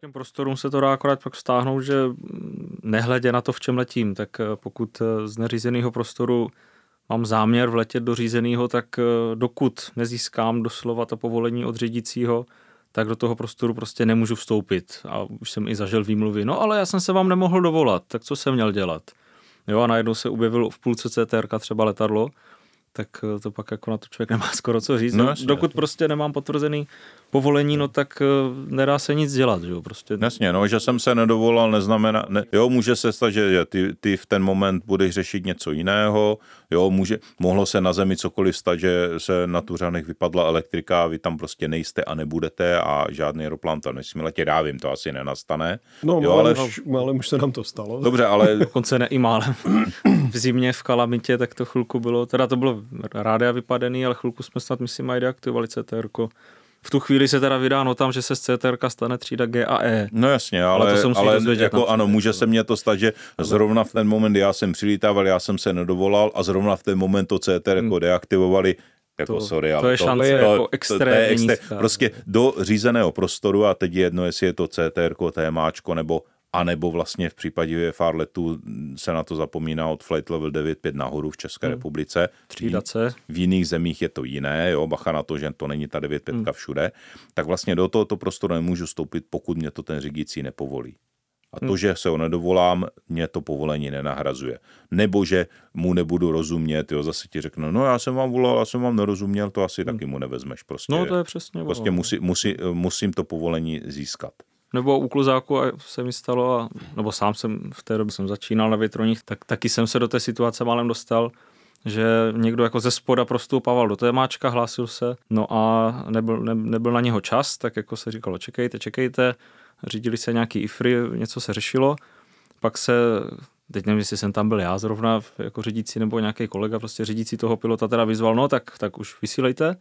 Těm prostorům se to dá akorát pak vztáhnout, že nehledě na to, v čem letím, tak eh, pokud eh, z neřízeného prostoru mám záměr vletět do řízeného, tak eh, dokud nezískám doslova to povolení od řídícího, tak do toho prostoru prostě nemůžu vstoupit. A už jsem i zažil výmluvy. No ale já jsem se vám nemohl dovolat, tak co jsem měl dělat? Jo a najednou se objevilo v půlce CTR třeba letadlo, tak to pak jako na to člověk nemá skoro co říct. No, jasně, Dokud jasně. prostě nemám potvrzený povolení, no tak uh, nedá se nic dělat, že jo, prostě. Jasně, no, že jsem se nedovolal, neznamená, ne, jo, může se stát, že ty, ty v ten moment budeš řešit něco jiného, jo, může, mohlo se na zemi cokoliv stát, že se na Tuřanech vypadla elektrika, vy tam prostě nejste a nebudete a žádný aeroplán tam nesmí letět, já vím, to asi nenastane. No, jo, ale, už, málem už se nám to stalo. Dobře, ale... Dokonce ne i málem. v zimě v Kalamitě, tak to chvilku bylo, teda to bylo rádia vypadený, ale chvilku jsme snad, myslím, aj deaktivovali CTR. V tu chvíli se teda vydá notám, že se z CTR stane třída G a E. No jasně, ale, ale, to se ale jako ano, může se mně to stát, že zrovna v ten moment já jsem přilítával, já jsem se nedovolal a zrovna v ten moment to CTR jako hmm. deaktivovali, jako to, sorry, ale to je šance to, jako extrémně to, to je extré, Prostě do řízeného prostoru a teď je jedno, jestli je to CTR, TMAčko nebo a nebo vlastně v případě VFR letu se na to zapomíná od flight level 9.5 nahoru v České hmm. republice. Třídace. V jiných zemích je to jiné, jo, bacha na to, že to není ta 9.5 hmm. všude. Tak vlastně do tohoto prostoru nemůžu stoupit, pokud mě to ten řídící nepovolí. A to, hmm. že se ho nedovolám, mě to povolení nenahrazuje. Nebo že mu nebudu rozumět, jo, zase ti řeknu, no já jsem vám volal, já jsem vám nerozuměl, to asi hmm. taky mu nevezmeš. Prostě, no to je přesně. Prostě musí, musí, musím to povolení získat nebo u kluzáku se mi stalo, a, nebo sám jsem v té době jsem začínal na větroních, tak taky jsem se do té situace málem dostal, že někdo jako ze spoda prostoupával do té máčka, hlásil se, no a nebyl, ne, nebyl na něho čas, tak jako se říkalo, čekejte, čekejte, řídili se nějaký ifry, něco se řešilo, pak se, teď nevím, jestli jsem tam byl já zrovna jako řídící nebo nějaký kolega, prostě řídící toho pilota teda vyzval, no tak, tak už vysílejte,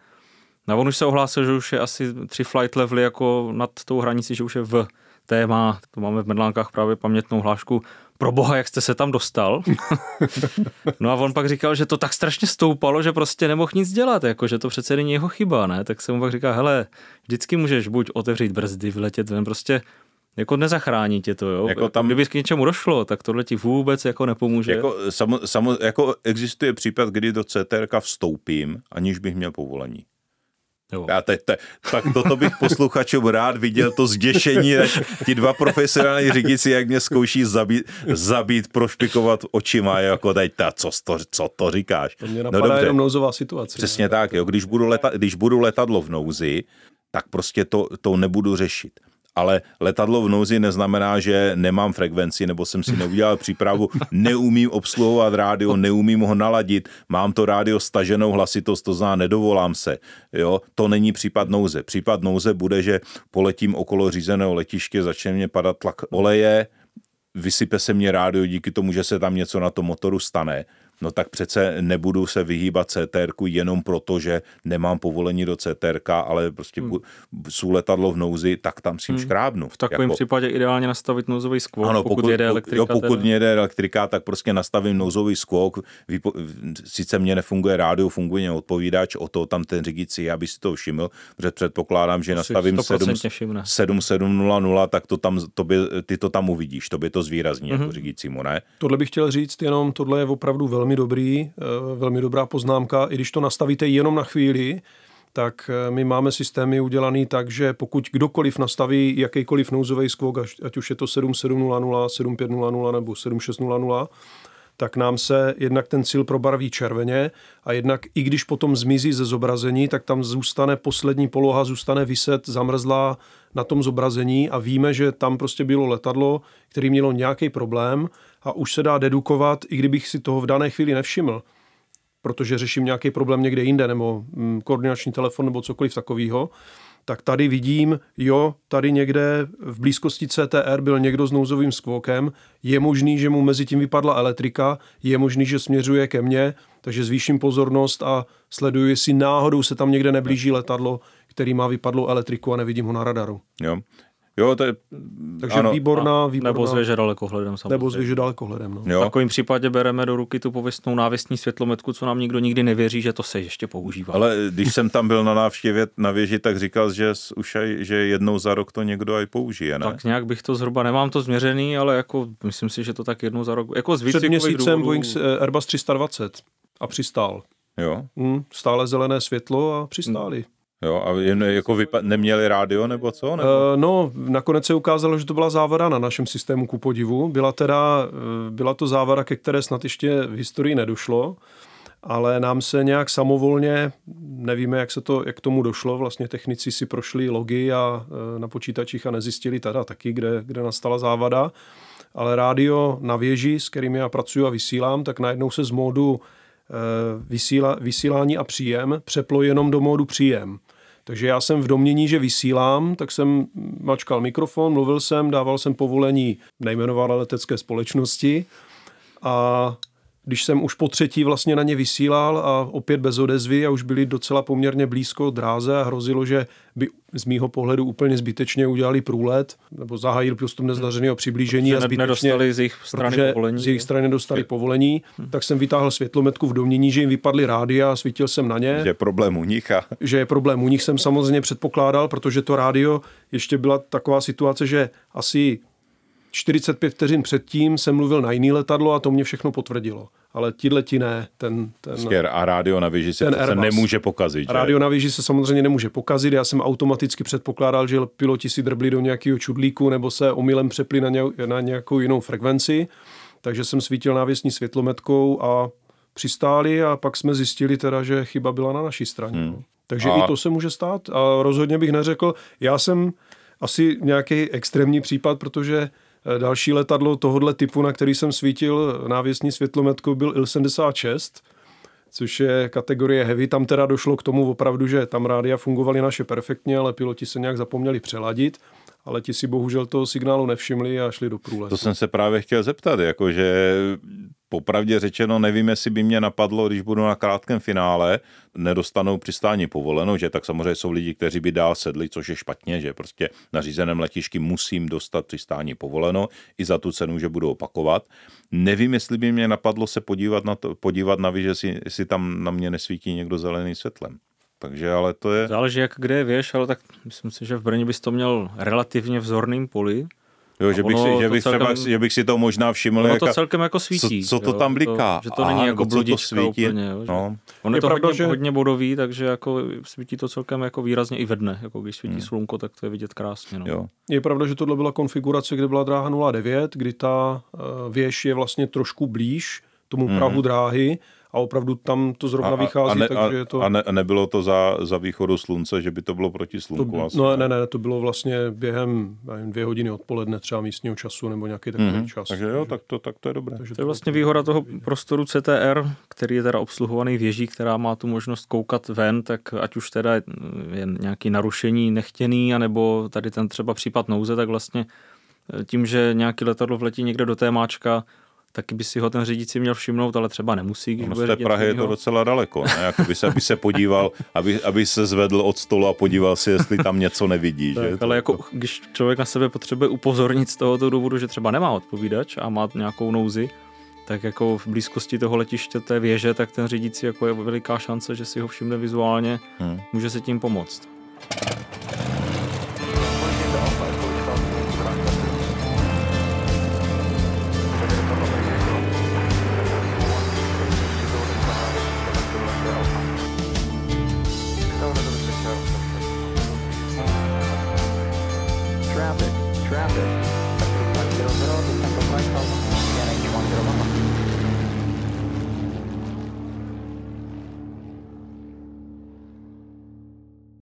No on už se ohlásil, že už je asi tři flight levely jako nad tou hranicí, že už je v téma, to máme v Medlánkách právě pamětnou hlášku, pro boha, jak jste se tam dostal. no a on pak říkal, že to tak strašně stoupalo, že prostě nemohl nic dělat, jako že to přece není jeho chyba, ne? Tak se mu pak říká, hele, vždycky můžeš buď otevřít brzdy, vyletět ven, prostě jako nezachrání tě to, jo. Jako tam, Kdyby k něčemu došlo, tak tohle ti vůbec jako nepomůže. Jako, samo, samo, jako existuje případ, kdy do CTR vstoupím, aniž bych měl povolení. Jo. Já teď, te, tak toto bych posluchačům rád viděl, to zděšení, ti dva profesionální řídící, jak mě zkouší zabít, zabít prošpikovat očima, jako teď, ta, co, to, co to říkáš. To mě no dobře, jenom nouzová situace. Přesně ne? tak, jo, když budu, leta, když budu letadlo v nouzi, tak prostě to, to nebudu řešit ale letadlo v nouzi neznamená, že nemám frekvenci nebo jsem si neudělal přípravu, neumím obsluhovat rádio, neumím ho naladit, mám to rádio staženou hlasitost, to zná, nedovolám se. Jo? To není případ nouze. Případ nouze bude, že poletím okolo řízeného letiště, začne mě padat tlak oleje, vysype se mě rádio díky tomu, že se tam něco na tom motoru stane no tak přece nebudu se vyhýbat CTR jenom proto, že nemám povolení do CTR, ale prostě hmm. jsou letadlo v nouzi, tak tam si hmm. škrábnu. V takovém jako, případě ideálně nastavit nouzový skvok, ano, pokud, pokud jede elektrika. Jo, pokud teda. jede elektrika, tak prostě nastavím nouzový skvok. Vypo, sice mě nefunguje rádio, funguje odpovídač, o to tam ten řídící, aby si to všiml, protože předpokládám, že to nastavím 7, 7700, tak to tam, by, ty to tam uvidíš, to by to zvýrazní mm-hmm. jako řídícímu, ne? Tohle bych chtěl říct, jenom tohle je opravdu velmi velmi dobrý, eh, velmi dobrá poznámka. I když to nastavíte jenom na chvíli, tak eh, my máme systémy udělaný tak, že pokud kdokoliv nastaví jakýkoliv nouzový skvok, ať už je to 7700, 7500 nebo 7600, tak nám se jednak ten cíl probarví červeně a jednak i když potom zmizí ze zobrazení, tak tam zůstane poslední poloha, zůstane vyset zamrzlá na tom zobrazení a víme, že tam prostě bylo letadlo, který mělo nějaký problém a už se dá dedukovat, i kdybych si toho v dané chvíli nevšiml, protože řeším nějaký problém někde jinde, nebo mm, koordinační telefon, nebo cokoliv takového, tak tady vidím, jo, tady někde v blízkosti CTR byl někdo s nouzovým skvokem, je možný, že mu mezi tím vypadla elektrika, je možný, že směřuje ke mně, takže zvýším pozornost a sleduju, jestli náhodou se tam někde neblíží letadlo, který má vypadlou elektriku a nevidím ho na radaru. Jo. Jo, to je, Takže ano, výborná, výborná. Nebo s věže dalekohledem samozřejmě. Nebo s věže dalekohledem, no. Jo. V takovém případě bereme do ruky tu pověstnou návěstní světlometku, co nám nikdo nikdy nevěří, že to se ještě používá. Ale když jsem tam byl na návštěvě na věži, tak říkal, že už aj, že jednou za rok to někdo aj použije, ne? Tak nějak bych to zhruba, nemám to změřený, ale jako myslím si, že to tak jednou za rok, jako z Před měsícem Boeing eh, Airbus 320 a přistál. Jo. Hmm, stále zelené světlo a přistáli. Jo, a jen jako vypa- neměli rádio nebo co? Nebo? Uh, no, nakonec se ukázalo, že to byla závara na našem systému ku podivu. Byla teda, uh, byla to závara, ke které snad ještě v historii nedošlo, ale nám se nějak samovolně, nevíme, jak se to, jak tomu došlo, vlastně technici si prošli logy a uh, na počítačích a nezjistili teda taky, kde, kde nastala závada, ale rádio na věži, s kterými já pracuji a vysílám, tak najednou se z módu vysíla, vysílání a příjem přeplo jenom do módu příjem. Takže já jsem v domění, že vysílám, tak jsem mačkal mikrofon, mluvil jsem, dával jsem povolení nejmenované letecké společnosti a když jsem už po třetí vlastně na ně vysílal a opět bez odezvy a už byli docela poměrně blízko dráze a hrozilo, že by z mýho pohledu úplně zbytečně udělali průlet nebo zahájili postup nezdařeného přiblížení a zbytečně, nedostali z jejich strany povolení. Z jejich strany nedostali povolení, hmm. tak jsem vytáhl světlometku v domění, že jim vypadly rádia a svítil jsem na ně. Že je problém u nich. A... Že je problém u nich jsem samozřejmě předpokládal, protože to rádio ještě byla taková situace, že asi 45 vteřin předtím jsem mluvil na jiný letadlo a to mě všechno potvrdilo ale tihle ti ne. Ten, ten, Sker a rádio na věži se, se nemůže pokazit. Že? Rádio na věži se samozřejmě nemůže pokazit. Já jsem automaticky předpokládal, že piloti si drbli do nějakého čudlíku nebo se omylem přepli na, ně, na nějakou jinou frekvenci. Takže jsem svítil návěsní světlometkou a přistáli a pak jsme zjistili teda, že chyba byla na naší straně. Hmm. No. Takže a... i to se může stát a rozhodně bych neřekl, já jsem asi nějaký extrémní případ, protože další letadlo tohohle typu, na který jsem svítil návěsní světlometkou, byl Il-76, což je kategorie heavy. Tam teda došlo k tomu opravdu, že tam rádia fungovaly naše perfektně, ale piloti se nějak zapomněli přeladit ale ti si bohužel toho signálu nevšimli a šli do průlesu. To jsem se právě chtěl zeptat, jakože popravdě řečeno nevím, jestli by mě napadlo, když budu na krátkém finále, nedostanou přistání povoleno, že tak samozřejmě jsou lidi, kteří by dál sedli, což je špatně, že prostě na řízeném letišti musím dostat přistání povoleno i za tu cenu, že budu opakovat. Nevím, jestli by mě napadlo se podívat na, to, podívat na že si, jestli tam na mě nesvítí někdo zeleným světlem. Takže ale to je... Záleží, jak kde je věš, ale tak myslím si, že v Brně bys to měl relativně vzorným poli. Jo, že bych, si, že, bych celkem, třeba, že bych si to možná všiml. Ono to jaka, celkem jako svítí. Co, co to jo, tam bliká? To, že to není jako bludička úplně. Jo, no. Ono je, je to pravda, hodně, že... hodně bodový, takže jako svítí to celkem jako výrazně i ve dne. Jako když svítí hmm. slunko, tak to je vidět krásně. No. Jo. Je pravda, že tohle byla konfigurace, kde byla dráha 09, kdy ta uh, věž je vlastně trošku blíž tomu hmm. prahu dráhy a opravdu tam to zrovna a, vychází, a ne, takže je to... A ne, nebylo to za, za východu slunce, že by to bylo proti slunku? To, asi, no ne, ne, to bylo vlastně během nevím, dvě hodiny odpoledne třeba místního času nebo nějaký takový mm-hmm. čas. Takže jo, tak to, tak to je dobré. Takže to je vlastně výhoda toho prostoru CTR, který je teda obsluhovaný věží, která má tu možnost koukat ven, tak ať už teda je nějaký narušení nechtěný, anebo tady ten třeba případ nouze, tak vlastně tím, že nějaký letadlo vletí někde do té máčka, taky by si ho ten řídící měl všimnout, ale třeba nemusí. Když no, z té Prahy je to docela daleko, ne? Jako by se, aby se podíval, aby, aby se zvedl od stolu a podíval si, jestli tam něco nevidí. tak, že? Ale jako, když člověk na sebe potřebuje upozornit z tohoto důvodu, že třeba nemá odpovídač a má nějakou nouzi, tak jako v blízkosti toho letiště té věže, tak ten řídící jako je veliká šance, že si ho všimne vizuálně, hmm. může se tím pomoct. Thursday.